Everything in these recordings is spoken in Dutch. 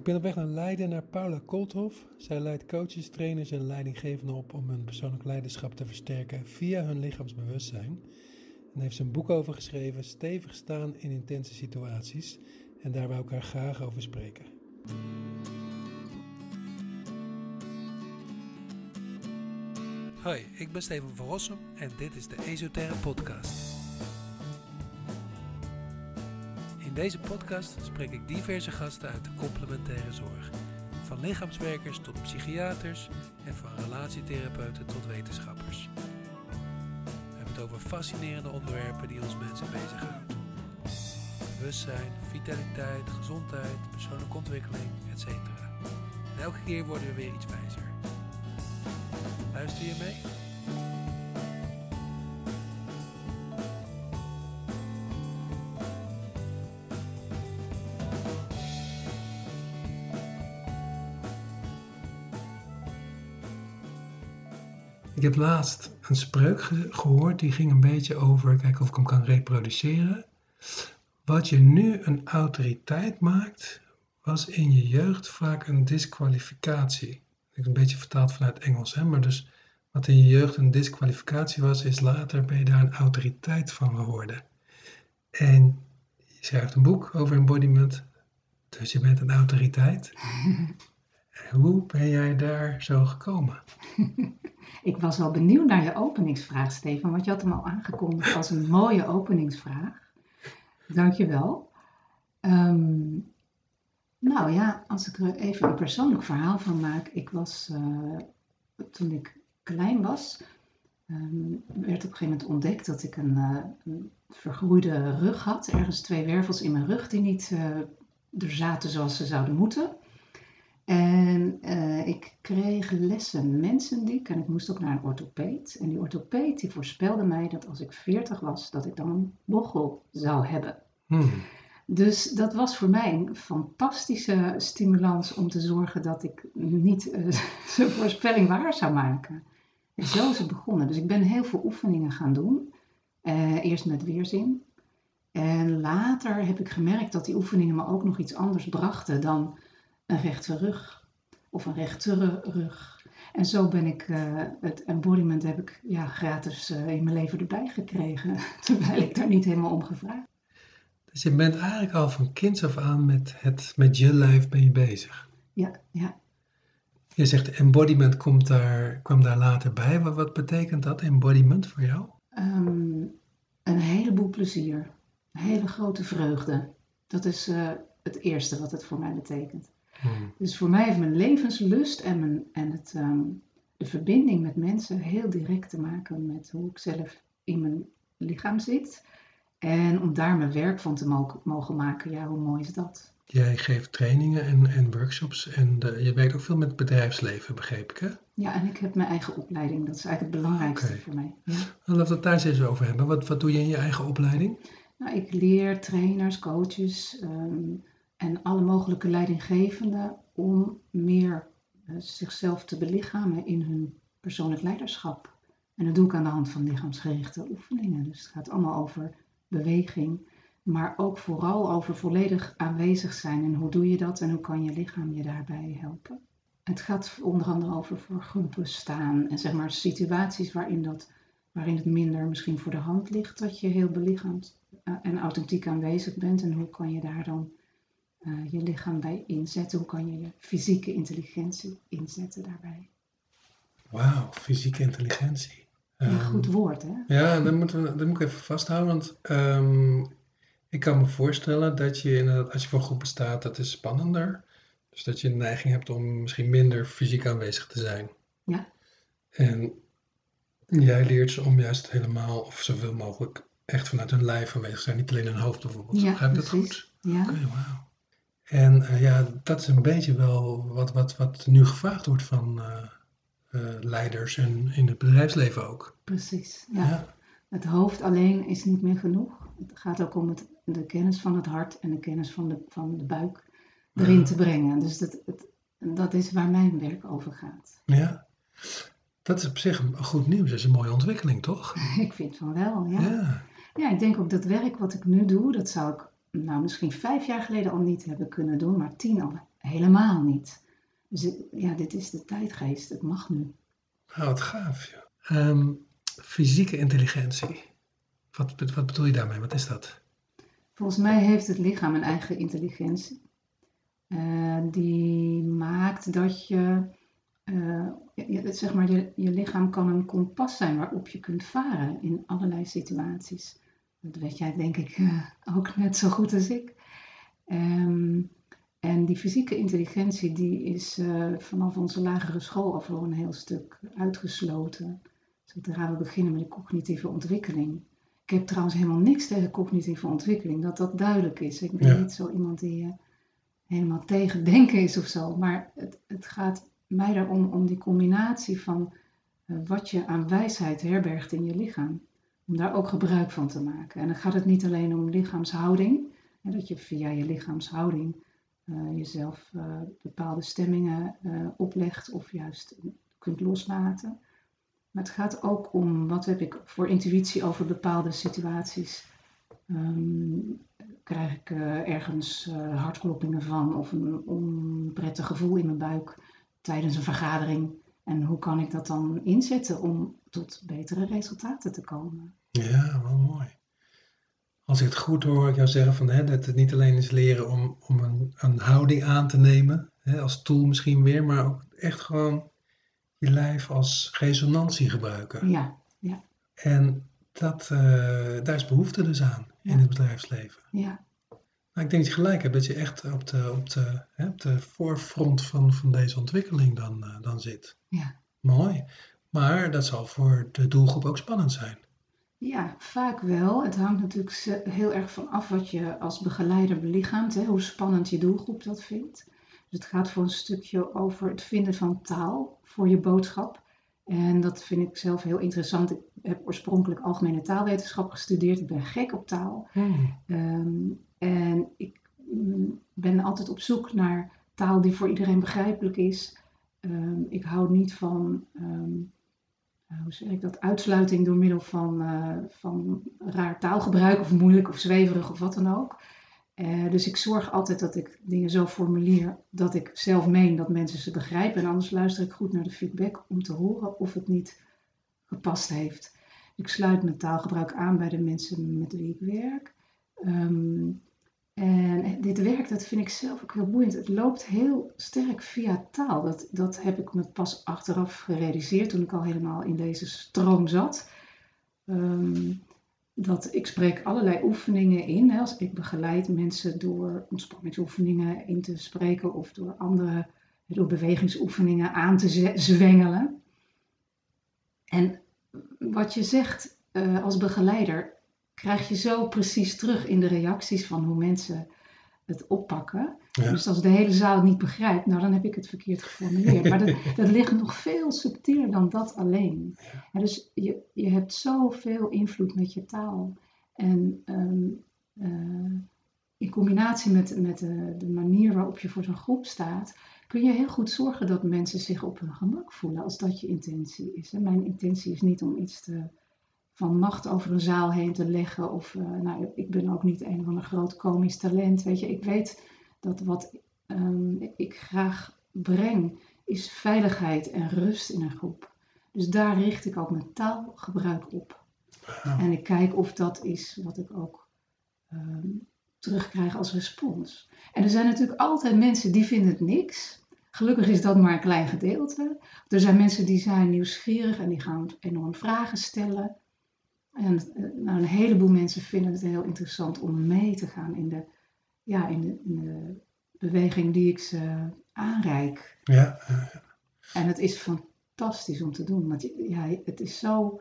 Ik ben op weg naar Leiden naar Paula Kolthoff. Zij leidt coaches, trainers en leidinggevenden op om hun persoonlijk leiderschap te versterken via hun lichaamsbewustzijn. En heeft ze een boek over geschreven, Stevig staan in intense situaties. En daar wou ik elkaar graag over spreken. Hoi, ik ben Steven van Rossum en dit is de Esoterre Podcast. In deze podcast spreek ik diverse gasten uit de complementaire zorg. Van lichaamswerkers tot psychiaters en van relatietherapeuten tot wetenschappers. We hebben het over fascinerende onderwerpen die ons mensen bezighouden. Bewustzijn, vitaliteit, gezondheid, persoonlijke ontwikkeling, etc. En elke keer worden we weer iets wijzer. Luister je mee? Ik heb laatst een spreuk gehoord, die ging een beetje over, kijken of ik hem kan reproduceren. Wat je nu een autoriteit maakt, was in je jeugd vaak een disqualificatie. Ik een beetje vertaald vanuit Engels, hè? maar dus wat in je jeugd een disqualificatie was, is later ben je daar een autoriteit van geworden. En je schrijft een boek over embodiment, dus je bent een autoriteit. Hoe ben jij daar zo gekomen? Ik was wel benieuwd naar je openingsvraag, Stefan, want je had hem al aangekondigd als een mooie openingsvraag. Dankjewel. Um, nou ja, als ik er even een persoonlijk verhaal van maak. Ik was, uh, toen ik klein was, um, werd op een gegeven moment ontdekt dat ik een, uh, vergroeide rug had. Ergens twee wervels in mijn rug die niet uh, er zaten zoals ze zouden moeten. En uh, ik kreeg lessen mensendiek en ik moest ook naar een orthopeed. En die orthopeed die voorspelde mij dat als ik 40 was, dat ik dan een bochel zou hebben. Hmm. Dus dat was voor mij een fantastische stimulans om te zorgen dat ik niet uh, zo'n voorspelling waar zou maken. En zo is het begonnen. Dus ik ben heel veel oefeningen gaan doen. Uh, eerst met weerzin. En later heb ik gemerkt dat die oefeningen me ook nog iets anders brachten dan een rechte rug of een rechtere rug. En zo ben ik uh, het embodiment heb ik ja, gratis uh, in mijn leven erbij gekregen, terwijl ik daar niet helemaal om gevraagd. Dus je bent eigenlijk al van kinds af aan met, het, met je lijf ben je bezig. Ja, ja. Je zegt embodiment komt daar, kwam daar later bij. Wat, wat betekent dat, embodiment voor jou? Um, een heleboel plezier. Een hele grote vreugde. Dat is uh, het eerste wat het voor mij betekent. Hmm. Dus voor mij heeft mijn levenslust en, mijn, en het, um, de verbinding met mensen heel direct te maken met hoe ik zelf in mijn lichaam zit. En om daar mijn werk van te mogen, mogen maken, ja, hoe mooi is dat? Jij geeft trainingen en, en workshops en de, je werkt ook veel met het bedrijfsleven, begreep ik hè? Ja, en ik heb mijn eigen opleiding. Dat is eigenlijk het belangrijkste okay. voor mij. Ja. Nou, laten we het daar eens over hebben. Wat, wat doe je in je eigen opleiding? Nou, ik leer trainers, coaches, um, en alle mogelijke leidinggevenden om meer uh, zichzelf te belichamen in hun persoonlijk leiderschap. En dat doe ik aan de hand van lichaamsgerichte oefeningen. Dus het gaat allemaal over beweging, maar ook vooral over volledig aanwezig zijn. En hoe doe je dat en hoe kan je lichaam je daarbij helpen? Het gaat onder andere over voor groepen staan en zeg maar situaties waarin, dat, waarin het minder misschien voor de hand ligt dat je heel belichaamd uh, en authentiek aanwezig bent. En hoe kan je daar dan uh, je lichaam bij inzetten? Hoe kan je je fysieke intelligentie inzetten daarbij? Wauw, fysieke intelligentie. Ja, um, goed woord, hè? Ja, dat, moeten we, dat moet ik even vasthouden, want um, ik kan me voorstellen dat je inderdaad, als je voor groepen staat, dat is spannender. Dus dat je de neiging hebt om misschien minder fysiek aanwezig te zijn. Ja. En jij leert ze om juist helemaal, of zoveel mogelijk, echt vanuit hun lijf aanwezig te zijn. Niet alleen hun hoofd bijvoorbeeld. Ja, Begrijp je dat goed? Ja. Oké, okay, wauw. En uh, ja, dat is een beetje wel wat, wat, wat nu gevraagd wordt van uh, uh, leiders en in het bedrijfsleven ook. Precies, ja. ja. Het hoofd alleen is niet meer genoeg. Het gaat ook om het, de kennis van het hart en de kennis van de, van de buik erin ja. te brengen. Dus dat, het, dat is waar mijn werk over gaat. Ja, dat is op zich een goed nieuws. Dat is een mooie ontwikkeling, toch? ik vind van wel, ja. ja. Ja, ik denk ook dat werk wat ik nu doe, dat zou ik nou misschien vijf jaar geleden al niet hebben kunnen doen, maar tien al Helemaal niet. Dus ja, dit is de tijdgeest, het mag nu. Nou, wat gaaf. Ja. Ehm, fysieke intelligentie. Wat, wat bedoel je daarmee? Wat is dat? Volgens mij heeft het lichaam een eigen intelligentie. Uh, die maakt dat je, uh, zeg maar, je, je lichaam kan een kompas zijn waarop je kunt varen in allerlei situaties. Dat weet jij denk ik uh, ook net zo goed als ik. Um, en die fysieke intelligentie die is vanaf onze lagere school al voor een heel stuk uitgesloten. Zodra we beginnen met de cognitieve ontwikkeling. Ik heb trouwens helemaal niks tegen cognitieve ontwikkeling, dat dat duidelijk is. Ik ben niet zo iemand die uh, helemaal tegen denken is of zo. Maar het, het gaat mij erom om die combinatie van wat je aan wijsheid herbergt in je lichaam. Om daar ook gebruik van te maken. En dan gaat het niet alleen om lichaamshouding. Hè, dat je via je lichaamshouding uh, jezelf bepaalde stemmingen oplegt of juist kunt loslaten. Maar het gaat ook om wat heb ik voor intuïtie over bepaalde situaties. Um, krijg ik ergens hartkloppingen van of een onprettig gevoel in mijn buik tijdens een vergadering? En hoe kan ik dat dan inzetten om tot betere resultaten te komen? Ja, wel mooi. Als ik het goed hoor, ik jou zeggen van, hè, dat het niet alleen is leren om, om een, een houding aan te nemen, hè, als tool misschien weer, maar ook echt gewoon je lijf als resonantie gebruiken. Ja, ja. En dat, uh, daar is behoefte dus aan in het bedrijfsleven. Ja. Nou, ik denk dat je gelijk hebt dat je echt op de, op de, hè, op de voorfront van, van deze ontwikkeling dan, uh, dan zit. Ja. Mooi. Maar dat zal voor de doelgroep ook spannend zijn. Ja, vaak wel. Het hangt natuurlijk heel erg van af wat je als begeleider belichaamt, hè, hoe spannend je doelgroep dat vindt. Dus het gaat voor een stukje over het vinden van taal voor je boodschap. En dat vind ik zelf heel interessant. Ik heb oorspronkelijk algemene taalwetenschap gestudeerd. Ik ben gek op taal. Hmm. Um, en ik mm, ben altijd op zoek naar taal die voor iedereen begrijpelijk is. Um, ik hou niet van, um, hoe zeg ik dat, uitsluiting door middel van, uh, van raar taalgebruik of moeilijk of zweverig of wat dan ook. Uh, dus ik zorg altijd dat ik dingen zo formulier dat ik zelf meen dat mensen ze begrijpen. En anders luister ik goed naar de feedback om te horen of het niet gepast heeft. Ik sluit mijn taalgebruik aan bij de mensen met wie ik werk. Um, en dit werk, dat vind ik zelf ook heel boeiend. Het loopt heel sterk via taal. Dat, dat heb ik me pas achteraf gerealiseerd toen ik al helemaal in deze stroom zat. Um, dat ik spreek allerlei oefeningen in. Hè, als ik begeleid mensen door ontspanningsoefeningen in te spreken of door andere, door bewegingsoefeningen aan te zwengelen. En wat je zegt uh, als begeleider, krijg je zo precies terug in de reacties van hoe mensen het oppakken. Dus als de hele zaal het niet begrijpt, nou dan heb ik het verkeerd geformuleerd. Maar dat, dat ligt nog veel subtieler dan dat alleen. Ja, dus je, je hebt zoveel invloed met je taal. En um, uh, in combinatie met, met de, de, manier waarop je voor zo'n groep staat, kun je heel goed zorgen dat mensen zich op hun gemak voelen als dat je intentie is. En mijn intentie is niet om iets te, van macht over een zaal heen te leggen. Of uh, nou, ik ben ook niet een van een groot komisch talent. Weet je, ik weet dat wat um, ik graag breng, is veiligheid en rust in een groep. Dus daar richt ik ook mijn taalgebruik op. En ik kijk of dat is wat ik ook um, terugkrijg als respons. En er zijn natuurlijk altijd mensen die vinden het niks. Gelukkig is dat maar een klein gedeelte. Er zijn mensen die zijn nieuwsgierig en die gaan enorm vragen stellen. En eh, nou, een heleboel mensen vinden het heel interessant om mee te gaan in de ja, in de, in de beweging die ik ze aanreik. Ja, En het is fantastisch om te doen. Want ja, het is zo,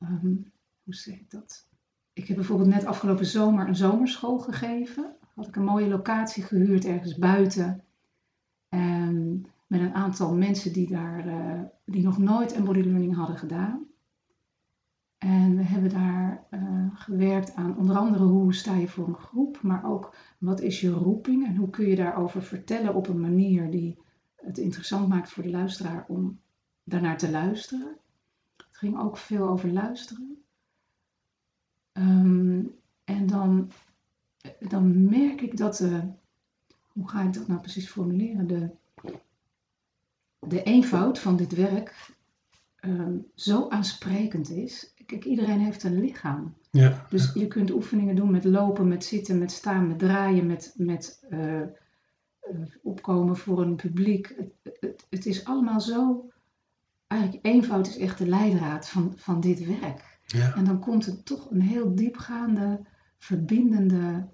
um, hoe zeg ik dat? Ik heb bijvoorbeeld net afgelopen zomer een zomerschool gegeven. Had ik een mooie locatie gehuurd ergens buiten. En met een aantal mensen die daar, uh, die nog nooit embody learning hadden gedaan. En we hebben daar uh, gewerkt aan onder andere hoe sta je voor een groep, maar ook wat is je roeping en hoe kun je daarover vertellen op een manier die het interessant maakt voor de luisteraar om daarnaar te luisteren. Het ging ook veel over luisteren. Um, en dan, dan merk ik dat de, hoe ga ik dat nou precies formuleren? De, de eenvoud van dit werk ehm, zo aansprekend is. Kijk, iedereen heeft een lichaam. Ja. Dus je kunt oefeningen doen met lopen, met zitten, met staan, met draaien, met, met eh, eh, opkomen voor een publiek. Het, het, het is allemaal zo. Eigenlijk eenvoud is echt de leidraad van, van dit werk. Ja. En dan komt er toch een heel diepgaande, verbindende,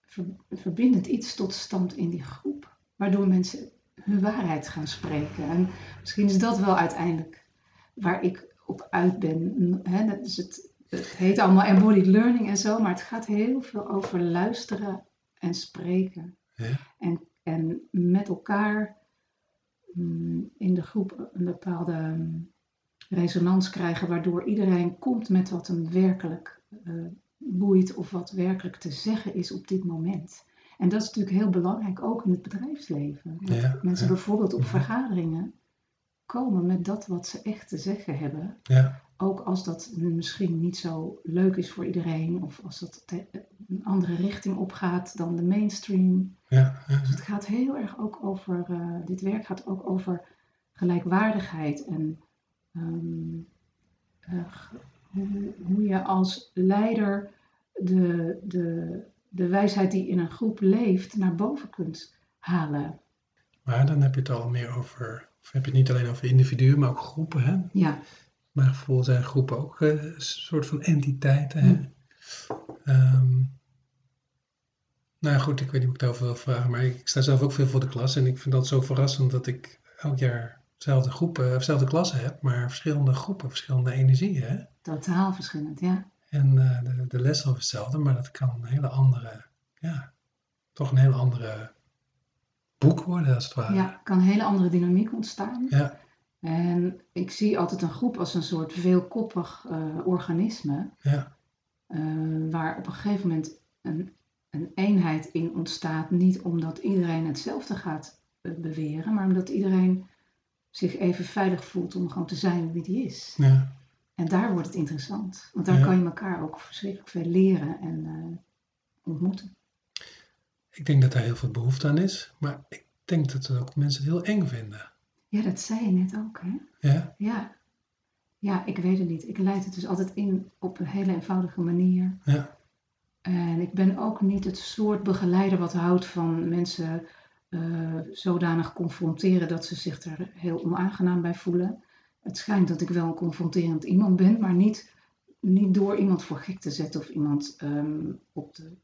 ver- verbindend iets tot stand in die groep. Waardoor mensen hun waarheid gaan spreken. En misschien is dat wel uiteindelijk waar ik op uit ben. Hè, dat is het, het heet allemaal embodied learning en zo, maar het gaat heel veel over luisteren en spreken. Ja. En, en met elkaar mm, in de groep een bepaalde mm, resonans krijgen, waardoor iedereen komt met wat hem werkelijk eh, boeit of wat werkelijk te zeggen is op dit moment. En dat is natuurlijk heel belangrijk, ook in het bedrijfsleven. Dat Ja, mensen ja. bijvoorbeeld op Mhm. vergaderingen komen met dat wat ze echt te zeggen hebben. Ja. Ook als dat misschien niet zo leuk is voor iedereen, of als dat een andere richting opgaat dan de mainstream. Ja. Ja. Dus het gaat heel erg ook over, eh, dit werk gaat ook over gelijkwaardigheid en ehm, eh, hoe, hoe je als leider de, de, de wijsheid die in een groep leeft naar boven kunt halen. Maar dan heb je het al meer over, of heb je het niet alleen over individuen, maar ook groepen. Hè? Ja, Maar gevoel zijn groepen ook eh, een soort van entiteiten. Hè? Mm. Ehm, nou ja, goed, ik weet niet hoe ik daarover wil vragen, maar ik sta zelf ook veel voor de klas en ik vind dat zo verrassend dat ik elk jaar dezelfde groepen, of dezelfde klassen heb, maar verschillende groepen, verschillende energieën. Hè? totaal verschillend, ja. En eh, de, de les is hetzelfde, maar dat kan een hele andere, ja, toch een hele andere boek worden als het ware. Ja, kan een hele andere dynamiek ontstaan. Ja, En ik zie altijd een groep als een soort veelkoppig eh, organisme, ja, eh, waar op een gegeven moment een, een eenheid in ontstaat. Niet omdat iedereen hetzelfde gaat eh, beweren, maar omdat iedereen zich even veilig voelt om gewoon te zijn wie die is. ja, En daar wordt het interessant, want daar Ja. kan je elkaar ook verschrikkelijk veel leren en ontmoeten. Ik denk dat daar heel veel behoefte aan is, maar ik denk dat ook mensen het heel eng vinden. Ja, dat zei je net ook, hè? Ja, Ja. Ja, ik weet het niet. Ik leid het dus altijd in op een hele eenvoudige manier. ja, En ik ben ook niet het soort begeleider wat houdt van mensen eh, zodanig confronteren dat ze zich er heel onaangenaam bij voelen. Het schijnt dat ik wel een confronterend iemand ben, maar niet, niet door iemand voor gek te zetten of iemand ehm, op de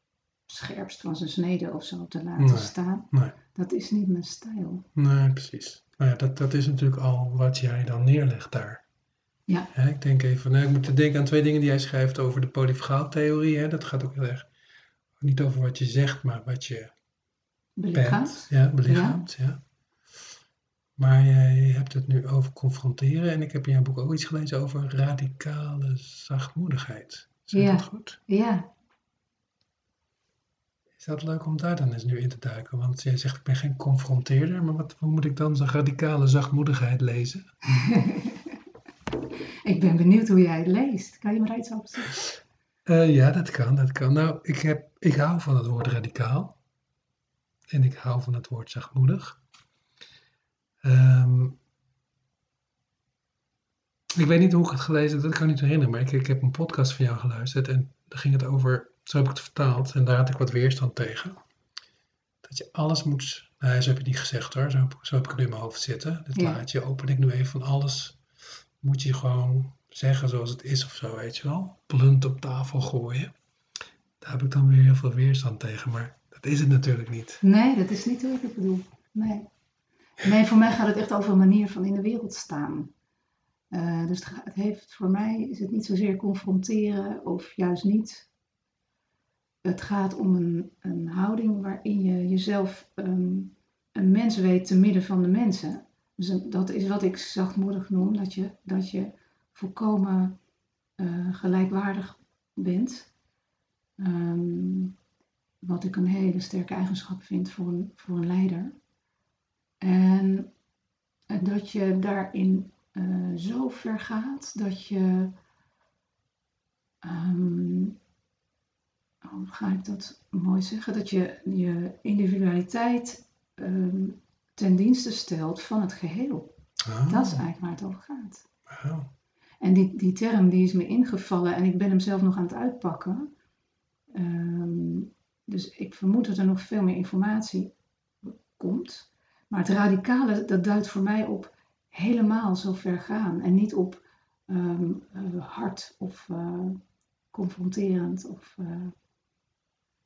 scherpst van zijn snede of zo te laten Nee, staan. nee. Dat is niet mijn stijl. nee, precies. Nou ja, dat, dat is natuurlijk al wat jij dan neerlegt daar. Ja. Ik denk even, nou, ik moet denken aan twee dingen die jij schrijft over de polyfagaaltheorie. Hè. Dat gaat ook heel erg niet over wat je zegt, maar wat je bent. Ja, belichaamt, ja. Maar jij hebt het nu over confronteren en ik heb in jouw boek ook iets gelezen over radicale zachtmoedigheid. Zeg Ja. dat goed? Ja, Is dat leuk om daar dan eens nu in te duiken? Want jij zegt ik ben geen confronteerder, maar wat, hoe moet ik dan zo'n radicale zachtmoedigheid lezen? ik ben benieuwd hoe jij het leest. Kan je me daar iets over zeggen? Eh, ja, dat kan, dat kan. Nou, ik, heb, ik hou van het woord radicaal. En ik hou van het woord zachtmoedig. Ehm, ik weet niet hoe ik het gelezen heb, dat kan ik niet herinneren. Maar ik, ik heb een podcast van jou geluisterd en daar ging het over, zo heb ik het vertaald. En daar had ik wat weerstand tegen. Dat je alles moet, nou zo heb je het niet gezegd hoor, zo, heb- zo heb ik het nu in mijn hoofd zitten. Dit Ja. plaatje open ik nu even van alles. Moet je gewoon zeggen zoals het is of zo, weet je wel. Blunt op tafel gooien. Daar heb ik dan weer heel veel weerstand tegen, maar dat is het natuurlijk niet. Nee, dat is niet hoe ik het bedoel. Nee. Nee, voor mij gaat het echt over een manier van in de wereld staan. Eh, dus het heeft voor mij is het niet zozeer confronteren of juist niet. Het gaat om een, een houding waarin je jezelf ehm, een mens weet te midden van de mensen. Dus dat is wat ik zachtmoedig noem, dat je, dat je volkomen eh, gelijkwaardig bent. Ehm, wat ik een hele sterke eigenschap vind voor een, voor een leider. En eh, dat je daarin eh, zo ver gaat dat je ehm, hoe ga ik dat mooi zeggen? Dat je je individualiteit ehm, ten dienste stelt van het geheel. Ah, Dat is eigenlijk waar het over gaat. En die, die term die is me ingevallen en ik ben hem zelf nog aan het uitpakken. Ehm, dus ik vermoed dat er nog veel meer informatie komt. Maar het radicale, dat duidt voor mij op helemaal zo ver gaan. En niet op ehm, eh, hard of eh, confronterend. Of, eh,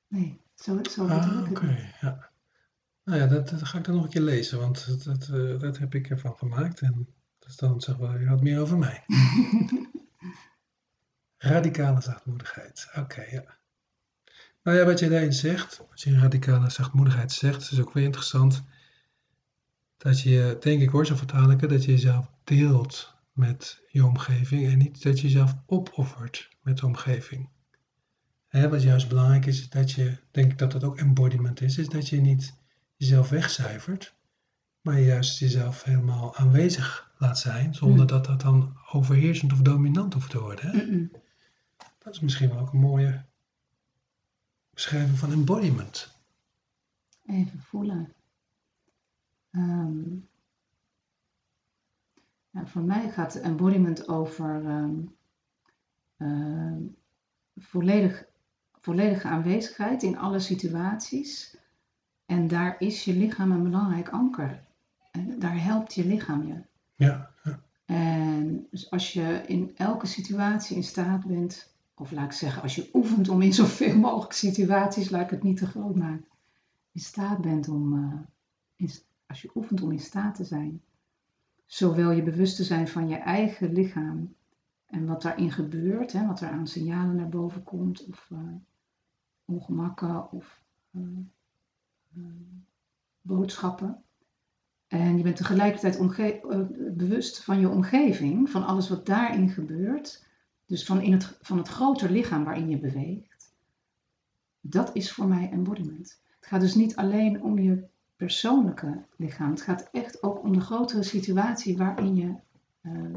nee, zo, zo Ah, ik oké, ja. Nou ja, dat, dat ga ik dan nog een keer lezen, want dat, dat, eh, dat heb ik ervan gemaakt en dat is dan zeg wel weer wat meer over mij. Radicale zachtmoedigheid, oké, ja. Nou ja, wat je daarin zegt, wat je in radicale zachtmoedigheid zegt, is ook weer interessant. Dat je, denk ik hoor, zo vertaal ik het, dat je jezelf deelt met je omgeving en niet dat je jezelf opoffert met de omgeving. Hè, wat juist belangrijk is, is dat je, denk ik dat dat ook embodiment is, is dat je niet jezelf wegcijfert, maar juist jezelf helemaal aanwezig laat zijn, zonder Mm. dat dat dan overheersend of dominant hoeft te worden. Hè? Dat is misschien wel ook een mooie beschrijving van embodiment. Even voelen. Ehm, nou, voor mij gaat embodiment over ehm, ehm, volledig, volledige aanwezigheid in alle situaties. En daar is je lichaam een belangrijk anker. En daar helpt je lichaam je. Ja, ja, En dus als je in elke situatie in staat bent, of laat ik zeggen, als je oefent om in zoveel mogelijk situaties, laat ik het niet te groot maken, in staat bent om, eh, in- als je oefent om in staat te zijn, zowel je bewust te zijn van je eigen lichaam en wat daarin gebeurt, hè, wat er aan signalen naar boven komt, of eh, ongemakken of eh, eh, boodschappen. En je bent tegelijkertijd omge- eh, bewust van je omgeving, van alles wat daarin gebeurt. Dus van, in het, van het groter lichaam waarin je beweegt. Dat is voor mij embodiment. Het gaat dus niet alleen om je persoonlijke lichaam. Het gaat echt ook om de grotere situatie waarin je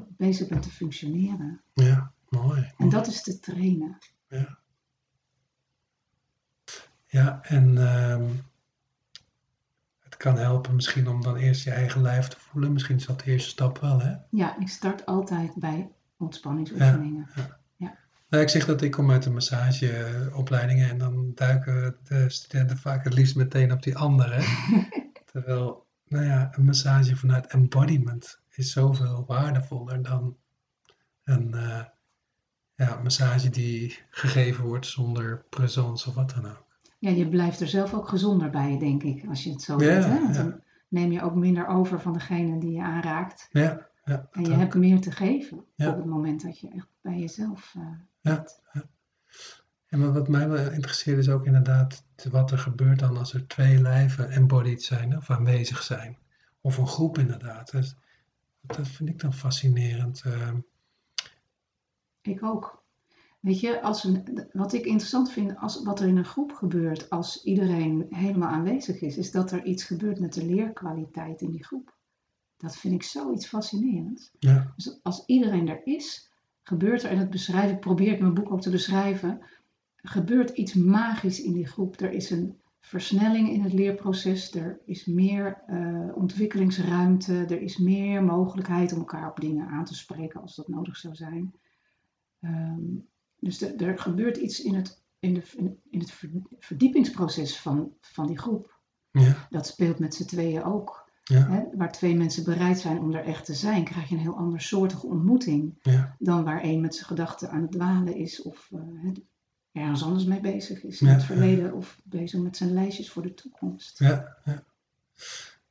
bezig bent te functioneren. ja, mooi. En mooi. dat is te trainen. Ja. Ja, en ehm, het kan helpen misschien om dan eerst je eigen lijf te voelen. Misschien is dat de eerste stap wel, hè? Ja, ik start altijd bij ontspanningsoefeningen. Nou, ik zeg dat ik kom uit de massageopleidingen en dan duiken de studenten vaak het liefst meteen op die andere. Terwijl, nou ja, een massage vanuit embodiment is zoveel waardevoller dan een eh, ja, massage die gegeven wordt zonder présence of wat dan ook. Ja, je blijft er zelf ook gezonder bij, denk ik, als je het zo Ja, doet. Hè? Want ja. dan neem je ook minder over van degene die je aanraakt. Ja, ja. En je ook. hebt meer te geven Ja. op het moment dat je echt bij jezelf eh Ja, bent. En wat- mij wel interesseert is ook inderdaad wat er gebeurt dan als er twee lijven embodied zijn of aanwezig zijn. Of een groep inderdaad. Dus dat vind ik dan fascinerend. ehm. Ik ook. Weet je, als een, wat ik interessant vind, als, wat er in een groep gebeurt, als iedereen helemaal aanwezig is, is dat er iets gebeurt met de leerkwaliteit in die groep. Dat vind ik zoiets fascinerends. ja, Dus als iedereen er is, gebeurt er, en dat beschrijf ik, probeer ik in mijn boek ook te beschrijven, gebeurt iets magisch in die groep. Er is een versnelling in het leerproces, er is meer eh, ontwikkelingsruimte, er is meer mogelijkheid om elkaar op dingen aan te spreken als dat nodig zou zijn. Ehm, dus de- er gebeurt iets in het, in de, in het ver- verdiepingsproces van, van die groep. ja, Dat speelt met z'n tweeën ook. ja, Hè? Waar twee mensen bereid zijn om er echt te zijn, krijg je een heel andersoortige ontmoeting ja, dan waar één met zijn gedachten aan het dwalen is of hè, ergens anders mee bezig is in het verleden of bezig met zijn lijstjes voor de toekomst. ja. ja.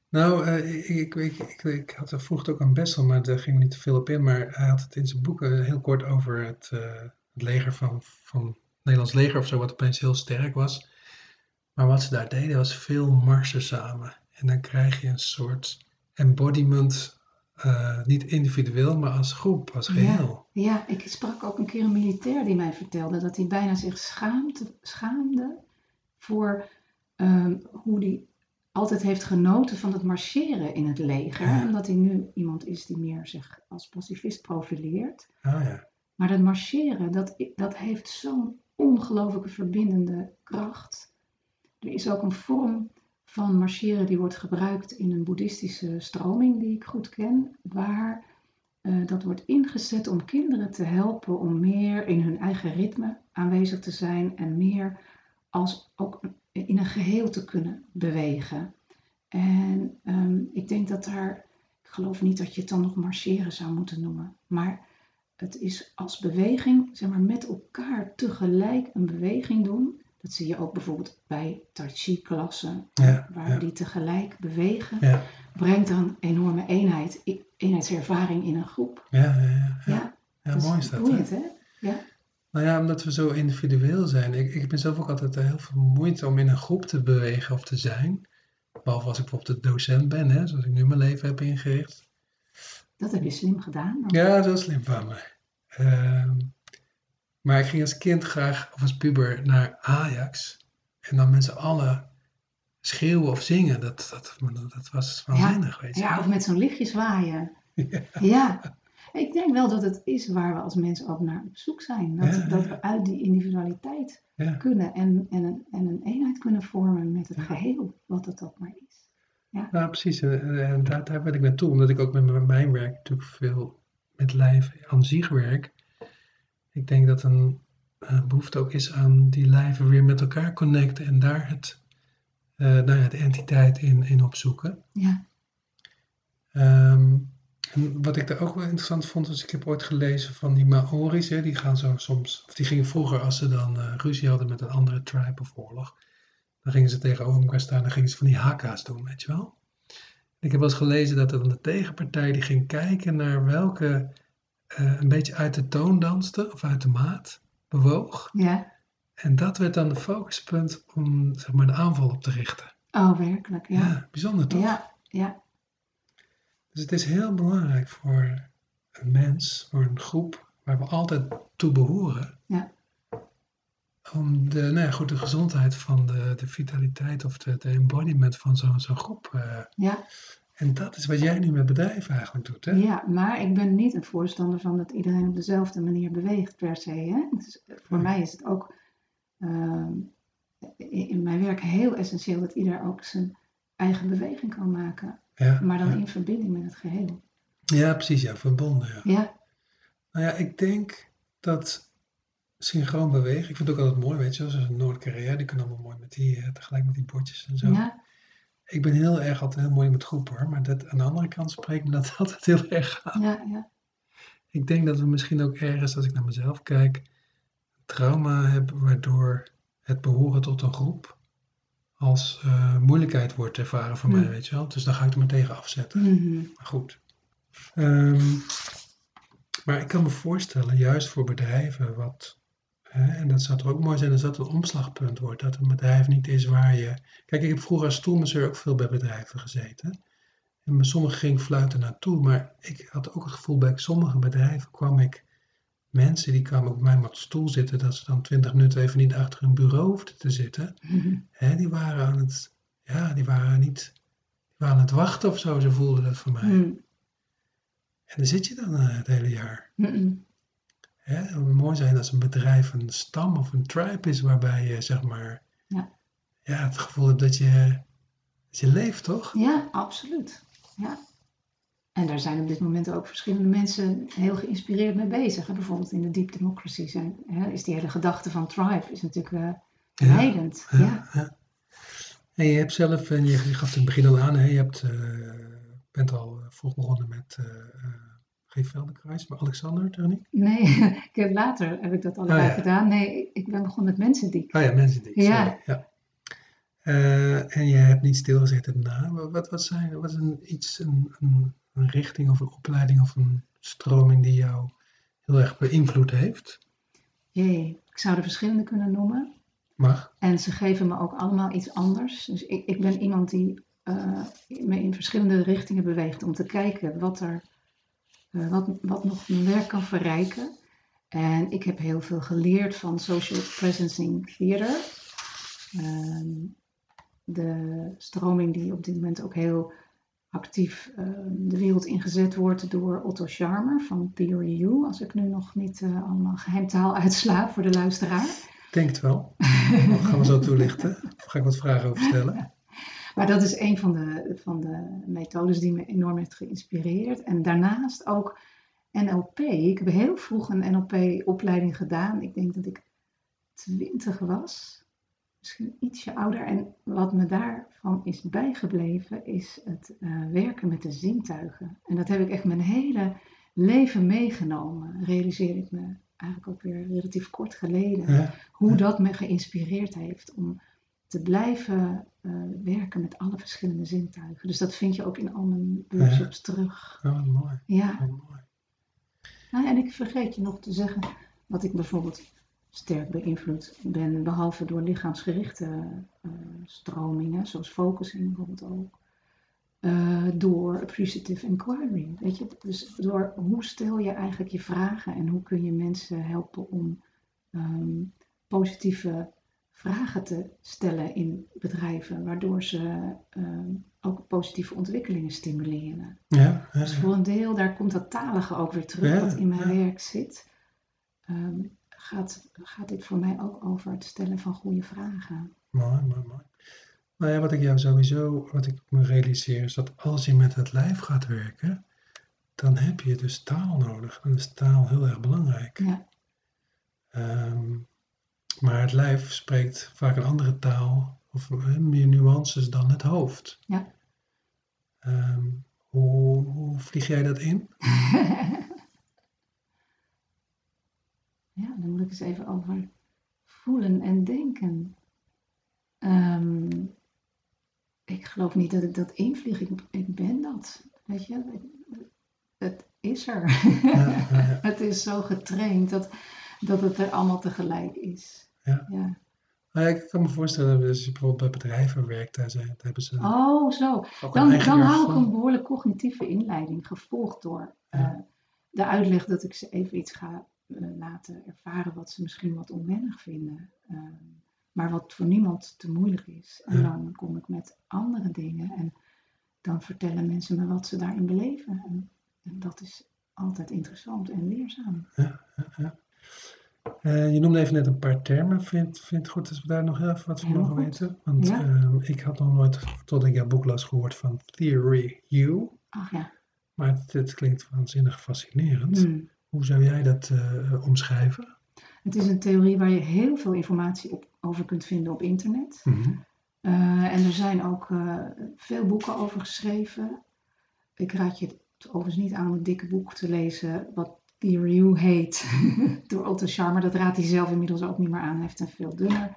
Nou, eh, ik, ik, ik, ik, had er vroeg het ook aan Bessel, maar daar ging niet te veel op in. Maar hij had het in zijn boeken heel kort over het, eh, het leger van, van het Nederlands leger of zo, wat opeens heel sterk was. Maar wat ze daar deden was veel marsen samen. En dan krijg je een soort embodiment, eh, niet individueel, maar als groep, als geheel. Ja, ik sprak ook een keer een militair die mij vertelde dat hij bijna zich schaamte, schaamde voor ehm, hoe hij altijd heeft genoten van het marcheren in het leger. Ja. Omdat hij nu iemand is die meer zich als pacifist profileert. Ah ja, Maar dat marcheren, dat, dat heeft zo'n ongelooflijke verbindende kracht. Er is ook een vorm van marcheren die wordt gebruikt in een boeddhistische stroming die ik goed ken, waar uh, dat wordt ingezet om kinderen te helpen om meer in hun eigen ritme aanwezig te zijn en meer als ook in een geheel te kunnen bewegen. En um, ik denk dat daar, ik geloof niet dat je het dan nog marcheren zou moeten noemen, maar het is als beweging, zeg maar, met elkaar tegelijk een beweging doen. Dat zie je ook bijvoorbeeld bij Tai Chi klassen, Ja, waar ja, die tegelijk bewegen. ja, Brengt dan enorme eenheid, eenheidservaring in een groep. ja, ja, ja, ja. Mooi is dat. boeiend, hè? Ja, Nou ja, omdat we zo individueel zijn. Ik, ik ben zelf ook altijd heel veel moeite om in een groep te bewegen of te zijn. Behalve als ik bijvoorbeeld de docent ben, hè, zoals ik nu mijn leven heb ingericht. Dat heb je slim gedaan. dan. Ja, dat is slim van me. Ehm, maar ik ging als kind graag, of als puber, naar Ajax. En dan met z'n allen schreeuwen of zingen. Dat, dat, dat was waanzinnig, weet je Ja, of met zo'n lichtje zwaaien. Ja. Ja. Ik denk wel dat het is waar we als mensen ook naar op zoek zijn. Dat, Ja, dat ja. we uit die individualiteit Ja. kunnen en, en, een, en een eenheid kunnen vormen met het Ja. geheel, wat het ook maar is. Nou, precies. En, daar, daar wil ik naartoe, omdat ik ook met mijn- werk natuurlijk veel met lijf aan zich werk. Ik denk dat een eh, behoefte ook is aan die lijven weer met elkaar connecten en daar het, eh nou ja, de entiteit in, in opzoeken. Ja, Ehm, en wat ik daar ook wel interessant vond, was ik heb ooit gelezen van die Maori's, hè, die gaan zo soms, of die gingen vroeger als ze dan eh, ruzie hadden met een andere tribe of oorlog, dan gingen ze tegenover elkaar staan en gingen ze van die haka's doen, weet je wel. Ik heb wel eens gelezen dat dan de tegenpartij die ging kijken naar welke eh, een beetje uit de toon danste of uit de maat bewoog. ja. En dat werd dan de focuspunt om zeg maar, de aanval op te richten. Oh, werkelijk, Ja, ja. bijzonder toch? Ja, ja, Dus het is heel belangrijk voor een mens, voor een groep waar we altijd toe behoren. Om de, nou ja, goed, de gezondheid van de, de vitaliteit of de, de embodiment van zo'n zo'n groep. eh, ja, en dat is wat jij nu met bedrijven eigenlijk doet, hè? ja. Maar ik ben niet een voorstander van dat iedereen op dezelfde manier beweegt per se. Hè? Dus voor mij is het ook ehm, in mijn werk heel essentieel dat ieder ook zijn eigen beweging kan maken. Ja, Maar dan in verbinding met het geheel. Ja, precies, ja, verbonden. Ja. Ja, Nou ja, ik denk dat synchroon bewegen, ik vind het ook altijd mooi, weet je, wel, zoals in Noord-Korea, die kunnen allemaal mooi met die, eh, tegelijk met die bordjes en zo. ja, Ik ben heel erg altijd heel mooi met groepen hoor, maar dat, aan de andere kant spreekt me dat altijd heel erg aan. ja, ja. Ik denk dat we misschien ook ergens, als ik naar mezelf kijk, trauma hebben waardoor het behoren tot een groep als eh, moeilijkheid wordt ervaren voor mij, Hmm. weet je wel. Dus dan ga ik er maar tegen afzetten. Mhm. Maar goed. Ehm, maar ik kan me voorstellen, juist voor bedrijven, wat, en dat zou toch ook mooi zijn als dat een omslagpunt wordt, dat een bedrijf niet is waar je... Kijk, ik heb vroeger als stoelmasseur ook veel bij bedrijven gezeten. En sommigen ging ik fluiten naartoe, maar ik had ook het gevoel bij sommige bedrijven kwam ik mensen die kwamen op mij maar op de stoel zitten, dat ze dan twintig minuten even niet achter een bureau hoefden te zitten. Hè, die waren aan het, ja, die waren niet, die waren aan het wachten of zo, ze voelden dat voor mij. Mhm. En dan zit je dan eh, het hele jaar. Mhm. Hè? Het zou mooi zijn als een bedrijf een stam of een tribe is waarbij je zeg maar Ja. ja, het gevoel hebt dat je, dat je leeft, toch? Ja, absoluut. Ja. En daar zijn op dit moment ook verschillende mensen heel geïnspireerd mee bezig. hè. Bijvoorbeeld in de Deep Democracy zijn, hè, is die hele gedachte van tribe is natuurlijk eh Ja. leidend. Ja. Ja, ja. En je hebt zelf, en je, gaf het in het begin al aan, hè, je hebt, eh, bent al eh, vroeg begonnen met uh, geen Feldenkruis, maar Alexander Techniek. Nee, ik heb later heb ik dat allebei Oh, ja. gedaan. Nee, ik- ben begonnen met mensen die. Oh ja, mensen die. Ja. sorry, ja. Eh, en je hebt niet stilgezeten daarna. Wat, wat, zijn, wat is een, iets, een, een, een richting of een opleiding of een stroming die jou heel erg beïnvloed heeft? Jee, ik zou er verschillende kunnen noemen. Mag. En ze geven me ook allemaal iets anders. Dus ik, ik ben iemand die eh, me in verschillende richtingen beweegt om te kijken wat, er, eh, wat, wat nog mijn werk kan verrijken. En ik heb heel veel geleerd van social presencing theater. Ehm, de stroming die op dit moment ook heel actief ehm, de wereld ingezet wordt door Otto Scharmer van Theory U. Als ik nu nog niet eh, allemaal geheimtaal uitsla voor de luisteraar. denk het wel. Dat gaan we zo toelichten. Of ga ik wat vragen over stellen? Maar dat is een van de, van de methodes die me enorm heeft geïnspireerd. En daarnaast ook NLP. Ik heb heel vroeg een NLP-opleiding gedaan. Ik denk dat ik twintig was, misschien ietsje ouder. En wat me daarvan is bijgebleven, is het eh, werken met de zintuigen. En dat heb ik echt mijn hele leven meegenomen, realiseer ik me eigenlijk ook weer relatief kort geleden. Hoe dat me geïnspireerd heeft om te blijven werken met alle verschillende zintuigen. Dus dat vind je ook in al mijn workshops terug. Oh, mooi. Ja. Oh, mooi. Nou, en ik vergeet je nog te zeggen wat ik bijvoorbeeld sterk beïnvloed ben, behalve door lichaamsgerichte uh, stromingen, zoals focusing bijvoorbeeld ook. Uh, door appreciative inquiry. Weet je? Dus door hoe stel je eigenlijk je vragen en hoe kun je mensen helpen om um, positieve vragen te stellen in bedrijven, waardoor ze uh, ook positieve ontwikkelingen stimuleren. Ja, ja, Dus voor een deel, daar komt dat talige ook weer terug, Ja, wat in mijn werk zit. Ehm, gaat, gaat dit voor mij ook over het stellen van goede vragen. Mooi, mooi, mooi. Nou ja, wat ik jou sowieso, wat ik me realiseer, is dat als je met het lijf gaat werken, dan heb je dus taal nodig. Dan is taal heel erg belangrijk. Ja, Ehm, maar het lijf spreekt vaak een andere taal of meer nuances dan het hoofd. Ja. Ehm, hoe, hoe vlieg jij dat in? ja, dan moet ik eens even over voelen en denken. Ehm, ik geloof niet dat ik dat invlieg. Ik, ik ben dat. Weet je, het, het is er. Ja, ja, ja. het is zo getraind dat, dat het er allemaal tegelijk is. Ja. ja. Nou ja, ik kan me voorstellen, als je bijvoorbeeld bij bedrijven werkt, daar, zijn, daar hebben ze Oh, zo. Dan, dan hou ik een behoorlijk cognitieve inleiding, gevolgd door eh, Ja. de uitleg dat ik ze even iets ga eh, laten ervaren wat ze misschien wat onwennig vinden. Ehm, maar wat voor niemand te moeilijk is. En Ja. dan kom ik met andere dingen en dan vertellen mensen me wat ze daarin beleven. En, en dat is altijd interessant en leerzaam. Eh, je noemde even net een paar termen. Vind, vind het goed als we daar nog even wat van mogen weten? Want Ja. ehm, ik had nog nooit, tot ik jouw boek las, gehoord van Theory U. Ach ja. Maar het, het klinkt waanzinnig fascinerend. Hmm. Hoe zou jij dat eh, omschrijven? Het is een theorie waar je heel veel informatie op, over kunt vinden op internet. Mhm. Eh, en er zijn ook veel boeken over geschreven. Ik raad je het overigens niet aan om het dikke boek te lezen, wat Theory U heet, door Otto Scharmer. Dat raadt hij zelf inmiddels ook niet meer aan. Hij heeft een veel dunner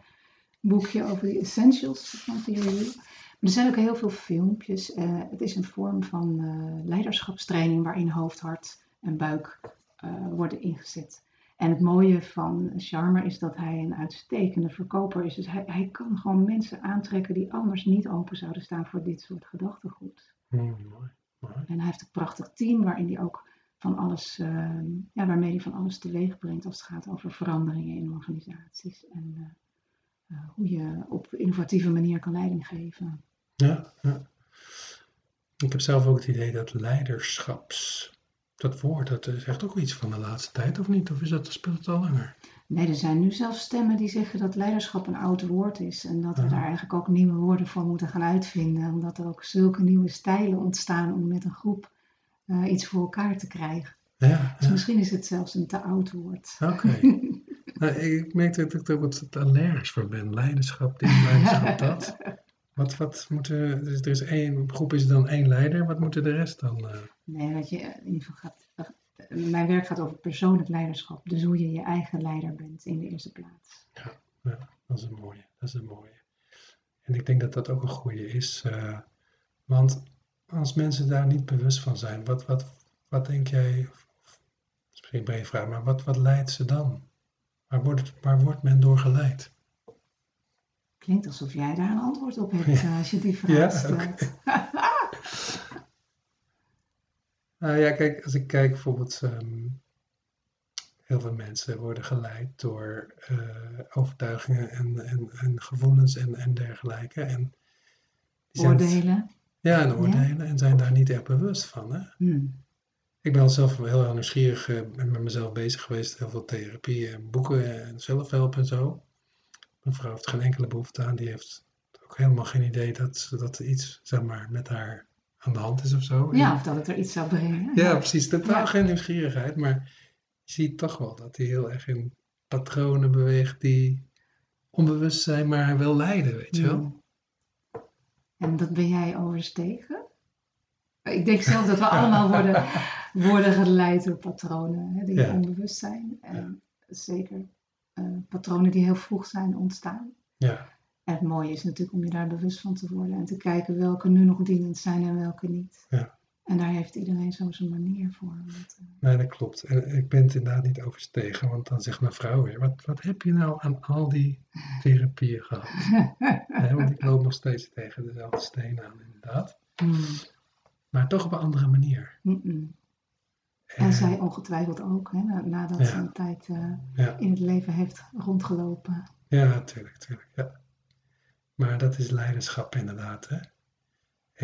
boekje over de essentials van Theory U. Maar er zijn ook heel veel filmpjes. Eh, het is een vorm van eh, leiderschapstraining waarin hoofd, hart en buik eh, worden ingezet. En het mooie van Charmer is dat hij een uitstekende verkoper is. Dus hij, hij kan gewoon mensen aantrekken die anders niet open zouden staan voor dit soort gedachtegoed. Mm, mooi, mooi. En hij heeft een prachtig team waarin hij ook van alles, eh, ja, waarmee hij van alles teweeg brengt als het gaat over veranderingen in organisaties. En eh, eh, hoe je op innovatieve manier kan leiding geven. Ja, ja. Ik heb zelf ook het idee dat leiderschaps, dat woord, dat is echt ook iets van de laatste tijd, of niet? Of is dat, speelt het al langer? Nee, er zijn nu zelfs stemmen die zeggen dat leiderschap een oud woord is. En dat we Ja. daar eigenlijk ook nieuwe woorden voor moeten gaan uitvinden. Omdat er ook zulke nieuwe stijlen ontstaan om met een groep eh, iets voor elkaar te krijgen. Ja, Dus ja. misschien is het zelfs een te oud woord. Oké. Nou, ik merkte dat ik er wat allergisch voor ben. Leiderschap dit, leiderschap dat. Wat, wat moeten, dus er is één groep is dan één leider. Wat moeten de rest dan? eh? Nee, weet je, in ieder geval gaat. eh, Mijn werk gaat over persoonlijk leiderschap. Dus hoe je je eigen leider bent in de eerste plaats. Ja, dat is een mooie. Dat is een mooie. En ik denk dat dat ook een goede is. want als mensen daar niet bewust van zijn, wat, wat, wat denk jij, of- misschien een brede vraag, maar wat, wat leidt ze dan? Waar wordt, waar wordt men door geleid? Klinkt alsof jij daar een antwoord op hebt Ja. eh, als je die vraag Ja, stelt. Nou ja, kijk, als ik kijk bijvoorbeeld, ehm, heel veel mensen worden geleid door eh, overtuigingen en, en, en gevoelens en, en dergelijke. En die Oordelen. Ja, en oordelen en zijn daar niet echt bewust van. Hè? Hm. Ik ben al zelf heel erg nieuwsgierig eh, met mezelf bezig geweest, heel veel therapie en boeken en zelfhelp en zo. Mijn vrouw heeft geen enkele behoefte aan. Die heeft ook helemaal geen idee dat, dat er iets zeg maar, met haar aan de hand is of zo. Ja, of dat het er iets zou brengen. Ja, precies. Totaal Ja. geen nieuwsgierigheid. Maar je ziet toch wel dat hij heel erg in patronen beweegt die onbewust zijn, maar wel leiden, weet je wel. En dat ben jij overstegen? Ik denk zelf dat we allemaal worden, worden geleid door patronen hè, die Ja. onbewust zijn. En zeker eh, patronen die heel vroeg zijn ontstaan. Ja, En het mooie is natuurlijk om je daar bewust van te worden en te kijken welke nu nog dienend zijn en welke niet. Ja. En daar heeft iedereen zo zijn manier voor. Want, eh, nee, dat klopt. En ik ben het inderdaad niet overstegen, want dan zegt mijn vrouw weer, wat, wat heb je nou aan al die therapieën gehad? Want ik loop nog steeds tegen dezelfde steen aan, inderdaad. mm, Maar toch op een andere manier. mm, mm. En zij ongetwijfeld ook, hè, na- nadat Ja. ze een tijd eh, Ja. in het leven heeft rondgelopen. Ja, natuurlijk, natuurlijk. Ja. Maar dat is leiderschap inderdaad. Hè?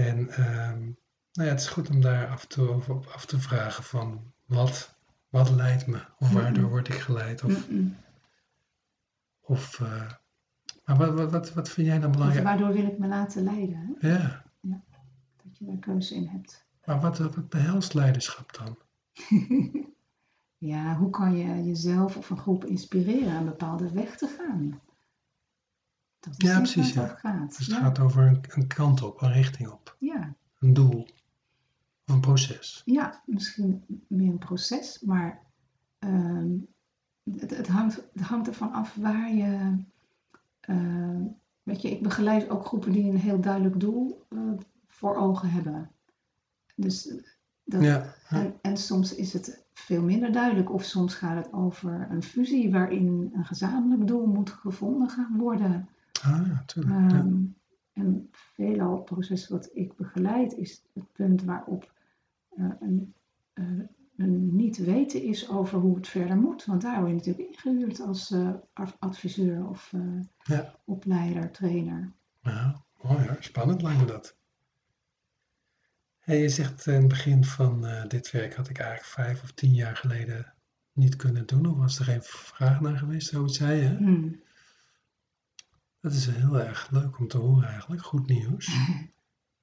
En ehm, nou ja, het is goed om daar af en toe over op af te vragen van wat, wat leidt me? Of waardoor word ik geleid? Of, of eh, maar wat, wat, wat, wat vind jij dan Of belangrijk? waardoor wil ik me laten leiden? Hè? Ja, Dat je daar keuze in hebt. maar wat, wat behelst leiderschap dan? Ja, hoe kan je jezelf of een groep inspireren een bepaalde weg te gaan? Dat is Ja, precies, waar ja. gaat. Dus het ja. gaat over een, een kant op, een richting op, Ja. een doel, een proces. ja, misschien meer een proces, maar ehm, het, het, hangt, het hangt ervan af waar je. eh, weet je, ik begeleid ook groepen die een heel duidelijk doel eh, voor ogen hebben. Dus dat, Ja, ja. En, en soms is het veel minder duidelijk, of soms gaat het over een fusie waarin een gezamenlijk doel moet gevonden gaan worden. ah, ja, tuurlijk. ja. Ehm, en veelal het proces wat ik begeleid is het punt waarop eh, een, eh, een niet weten is over hoe het verder moet. Want daar word je natuurlijk ingehuurd als eh, ad- adviseur of eh, Ja. opleider, trainer. Ja, mooi hoor. Spannend lijkt me dat. Hey, je zegt in het begin van eh, dit werk had ik eigenlijk vijf of tien jaar geleden niet kunnen doen. Of was er geen vraag naar geweest, zoiets zei je. Hmm. Dat is heel erg leuk om te horen eigenlijk. Goed nieuws.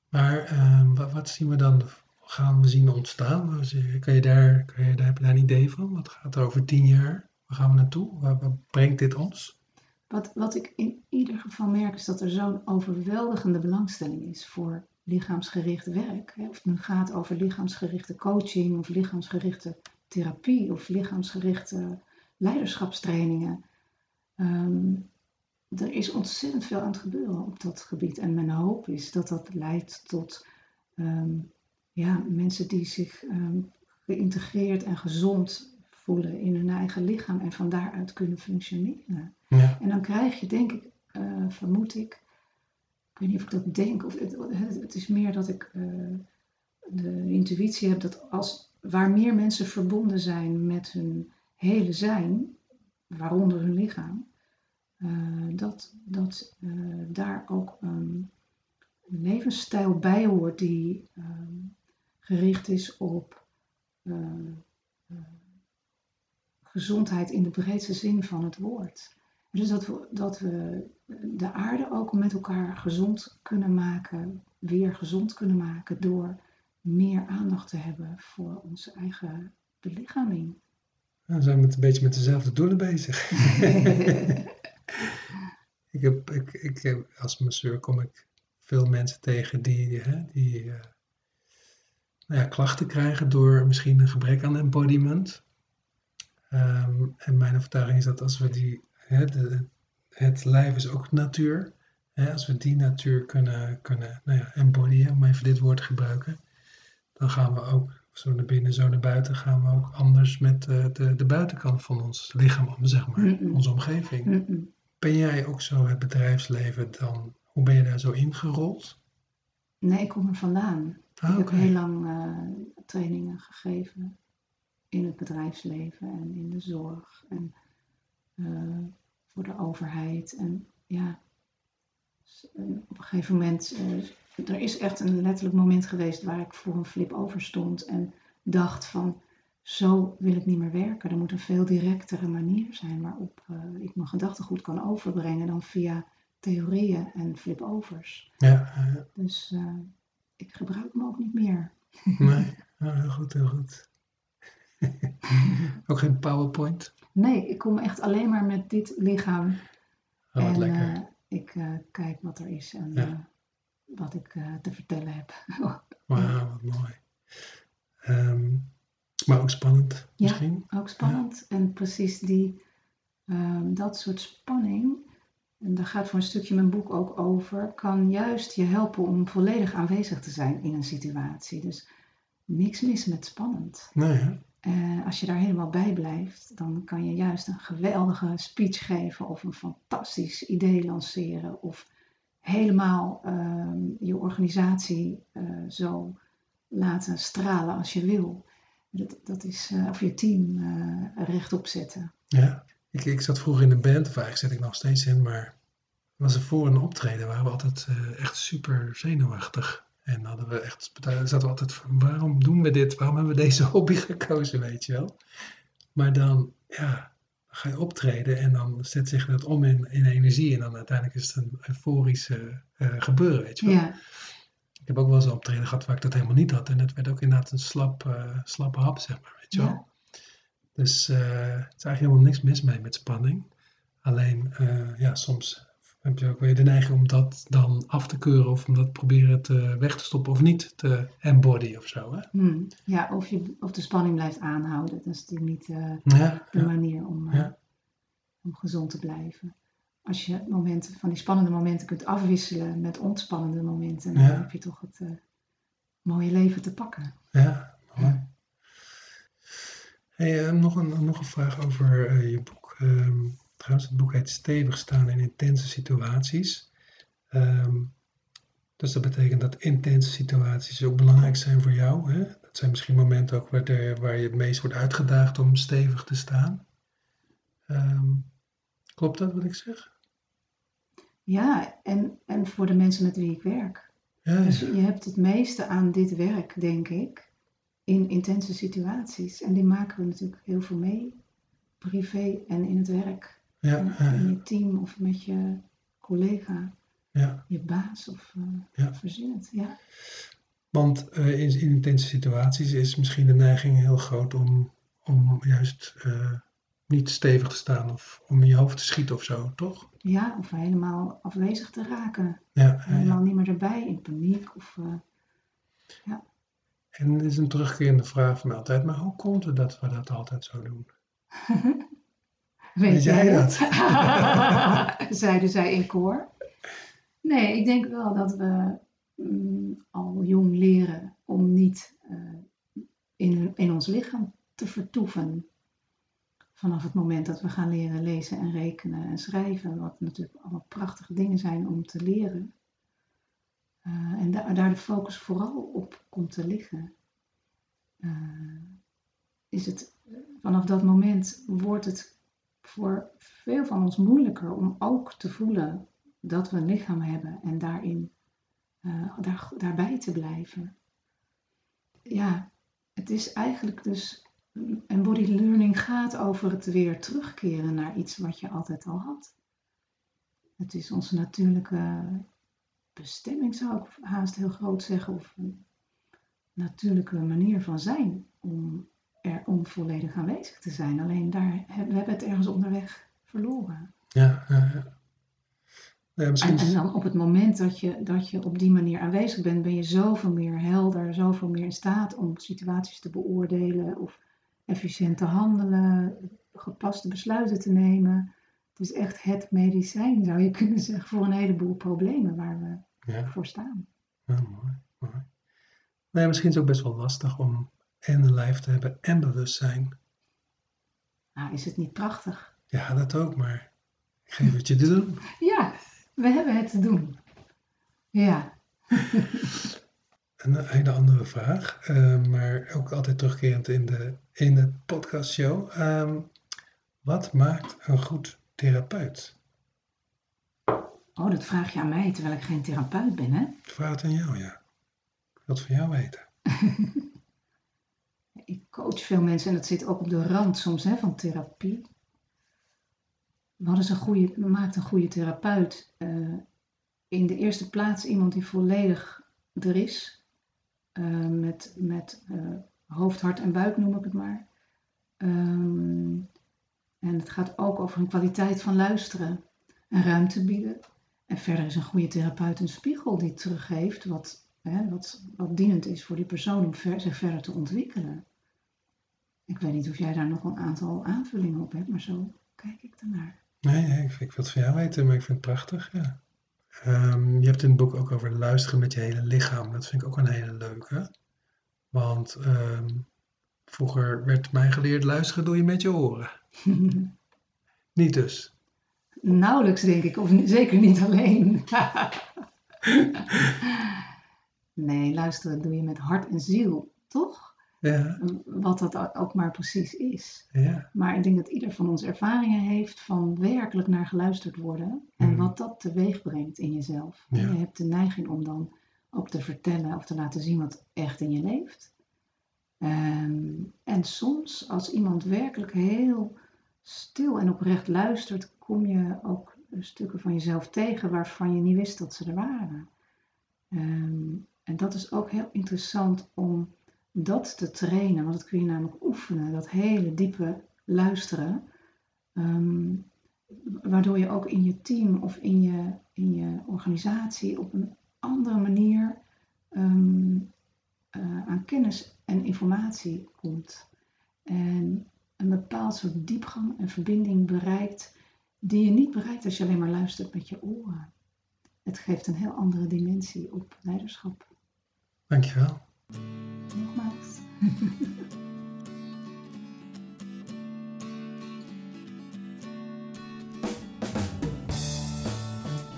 Maar ehm, wat, wat zien we dan, gaan we zien ontstaan? Kan je daar, je, heb je daar een idee van? Wat gaat er over tien jaar? Waar gaan we naartoe? Waar, brengt dit ons? Wat, wat ik in ieder geval merk is dat er zo'n overweldigende belangstelling is voor lichaamsgericht werk. Of het nu gaat over lichaamsgerichte coaching of lichaamsgerichte therapie of lichaamsgerichte leiderschapstrainingen. Ehm, er is ontzettend veel aan het gebeuren op dat gebied. En mijn hoop is dat dat leidt tot ehm, ja, mensen die zich ehm, geïntegreerd en gezond voelen in hun eigen lichaam en van daaruit kunnen functioneren. Ja, En dan krijg je, denk ik, eh, vermoed ik, ik weet niet of ik dat denk, of het, het, is meer dat ik eh, de intuïtie heb dat als, waar meer mensen verbonden zijn met hun hele zijn, waaronder hun lichaam, eh, dat, dat daar ook een levensstijl bij hoort die ehm, gericht is op eh, eh, gezondheid in de breedste zin van het woord. Dus dat we, dat we de aarde ook met elkaar gezond kunnen maken, weer gezond kunnen maken door meer aandacht te hebben voor onze eigen belichaming. dan zijn we een beetje met dezelfde doelen bezig. Ik heb, ik, ik, heb- als masseur kom ik veel mensen tegen die, hè, die eh, nou ja, klachten krijgen door misschien een gebrek aan embodiment. Ehm, en mijn overtuiging is dat als we die, hè, de, het lijf is ook natuur. Hè, als we die natuur kunnen, kunnen nou ja, embodyen, om even dit woord te gebruiken, dan gaan we ook zo naar binnen, zo naar buiten, gaan we ook anders met eh, de, de buitenkant van ons lichaam om, zeg maar, onze omgeving. Ben jij ook zo het bedrijfsleven dan? Hoe ben je daar zo ingerold? Nee, ik kom er vandaan. Ah, ik heb heel lang eh, trainingen gegeven in het bedrijfsleven en in de zorg en eh, voor de overheid. En ja, en op een gegeven moment, eh, er is echt een letterlijk moment geweest waar ik voor een flip over stond en dacht van, zo wil ik niet meer werken. Er moet een veel directere manier zijn waarop uh, ik mijn gedachtegoed kan overbrengen dan via theorieën en flip-overs. Ja, Dus uh, ik gebruik hem ook niet meer. nee, heel goed, heel goed. ook geen PowerPoint? Nee, ik kom echt alleen maar met dit lichaam. Oh, wat en lekker. ik kijk wat er is en Ja. wat ik te vertellen heb. Wauw, wat mooi. Ehm, maar ook spannend Ja. misschien? Ook spannend. En precies die, ehm, dat soort spanning, en daar gaat voor een stukje mijn boek ook over, kan juist je helpen om volledig aanwezig te zijn in een situatie. Dus niks mis met spannend. Nee, hè? Eh, als je daar helemaal bij blijft, dan kan je juist een geweldige speech geven of een fantastisch idee lanceren of helemaal ehm, je organisatie eh, zo laten stralen als je wil. Dat, dat is, eh, of je team rechtop zetten. Ja. Ik, ik zat vroeger in een band, of eigenlijk zit ik nog steeds in, maar was er voor een optreden waren we altijd eh, echt super zenuwachtig. En hadden we echt, zaten we altijd van, waarom doen we dit? Waarom hebben we deze hobby gekozen, weet je wel? Maar dan, ja, ga je optreden en dan zet zich dat om in, in energie. En dan uiteindelijk is het een euforische eh, gebeuren, weet je wel? Ja, Ik heb ook wel eens een optreden gehad waar ik dat helemaal niet had. En het werd ook inderdaad een slap, eh, slappe hap, zeg maar, weet je wel? Ja. Dus eh, het is eigenlijk helemaal niks mis mee met spanning. Alleen, eh, ja, soms heb je ook weer de neiging om dat dan af te keuren of om dat proberen te, weg te stoppen of niet te embody of zo. Hè? Hm. ja of, je, of de spanning blijft aanhouden. Dat is natuurlijk niet eh, Ja, de ja, manier om, Ja. om gezond te blijven. Als je momenten, van die spannende momenten kunt afwisselen met ontspannende momenten, dan heb je toch het mooie leven te pakken. ja, mooi. Hey, eh, nog, een, nog een vraag over eh, je boek. Ehm, trouwens, het boek heet Stevig staan in intense situaties. Ehm, dus dat betekent dat intense situaties ook belangrijk zijn voor jou. Hè? Dat zijn misschien momenten ook waar, de, waar je het meest wordt uitgedaagd om stevig te staan. Ehm, klopt dat wat ik zeg? Ja, en, en voor de mensen met wie ik werk. Ja, Dus ja. je hebt het meeste aan dit werk, denk ik, in intense situaties. En die maken we natuurlijk heel veel mee, privé en in het werk. ja, En ja, in ja, je team of met je collega, ja. je baas of eh Ja. verzin het. Ja. Want eh, in, in intense situaties is misschien de neiging heel groot om, om juist eh, niet stevig te staan of om in je hoofd te schieten of zo, toch? ja, of helemaal afwezig te raken. Ja, ja, Helemaal ja. niet meer erbij, in paniek. Of, eh, En het is een terugkerende vraag van mij altijd, maar hoe komt het dat we dat altijd zo doen? Weet, Weet jij dat? Zeiden zij in koor. Nee, ik denk wel dat we mm, al jong leren om niet eh, in, in ons lichaam te vertoeven. Vanaf het moment dat we gaan leren lezen en rekenen en schrijven, wat natuurlijk allemaal prachtige dingen zijn om te leren. Eh, en da- daar de focus vooral op komt te liggen. Eh, is het, vanaf dat moment wordt het voor veel van ons moeilijker om ook te voelen dat we een lichaam hebben en daarin eh, daar, daarbij te blijven. Ja, het is eigenlijk dus. Embodied learning gaat over het weer terugkeren naar iets wat je altijd al had. Het is onze natuurlijke bestemming, zou ik haast heel groot zeggen, of een natuurlijke manier van zijn om er om volledig aanwezig te zijn. Alleen daar hebben we hebben het ergens onderweg verloren. Ja, ja, misschien En, en dan op het moment dat je, dat je op die manier aanwezig bent, ben je zoveel meer helder, zoveel meer in staat om situaties te beoordelen of efficiënt te handelen, gepaste besluiten te nemen. Het is echt het medicijn, zou je kunnen zeggen, voor een heleboel problemen waar we ja, voor staan. ja, mooi, mooi. Nee, misschien is het ook best wel lastig om en een lijf te hebben en bewustzijn. Nou, is het niet prachtig? Ja, dat ook, maar ik geef het je te doen. Ja, we hebben het te doen. Ja, Een hele andere vraag, eh, maar ook altijd terugkerend in de, in de podcastshow. Ehm, wat maakt een goed therapeut? Oh, dat vraag je aan mij terwijl ik geen therapeut ben, hè? Ik vraag het aan jou, ja. Ik wil het van jou weten. ik coach veel mensen en dat zit ook op de rand soms hè, van therapie. Wat is een goede, maakt een goede therapeut? Uh, in de eerste plaats iemand die volledig er is. Uh, met met uh, hoofd, hart en buik noem ik het maar. Um, en het gaat ook over een kwaliteit van luisteren en ruimte bieden. En verder is een goede therapeut een spiegel die teruggeeft wat, hè, wat, wat dienend is voor die persoon om ver, zich verder te ontwikkelen. Ik weet niet of jij daar nog een aantal aanvullingen op hebt, maar zo kijk ik ernaar. Nee, nee ik, ik wil het van jou weten, maar ik vind het prachtig, ja. Um, je hebt in het boek ook over luisteren met je hele lichaam. Dat vind ik ook een hele leuke. Want um, vroeger werd mij geleerd luisteren doe je met je oren. niet dus. Nauwelijks, denk ik, of zeker niet alleen. nee, luisteren doe je met hart en ziel, toch? Ja. Wat dat ook maar precies is. Ja. Maar ik denk dat ieder van ons ervaringen heeft van werkelijk naar geluisterd worden. En Mhm. wat dat teweeg brengt in jezelf. Ja. En je hebt de neiging om dan ook te vertellen of te laten zien wat echt in je leeft. Ehm, en soms, als iemand werkelijk heel stil en oprecht luistert, kom je ook stukken van jezelf tegen waarvan je niet wist dat ze er waren. Ehm, en dat is ook heel interessant om dat te trainen, want dat kun je namelijk oefenen, dat hele diepe luisteren. Ehm, waardoor je ook in je team of in je, in je organisatie op een andere manier ehm, eh, aan kennis en informatie komt. En een bepaald soort diepgang en verbinding bereikt die je niet bereikt als je alleen maar luistert met je oren. Het geeft een heel andere dimensie op leiderschap. Dankjewel. Nogmaals.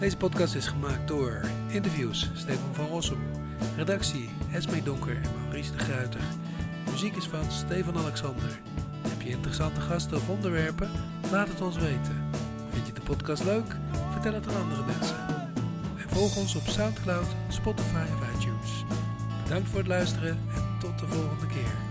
Deze podcast is gemaakt door interviews Stefan van Rossum, redactie Esmee Donker en Maurice de Gruiter. Muziek is van Stefan Alexander. Heb je interessante gasten of onderwerpen? Laat het ons weten. Podcast leuk? Vertel het aan andere mensen. En volg ons op Soundcloud, Spotify of iTunes. Bedankt voor het luisteren en tot de volgende keer.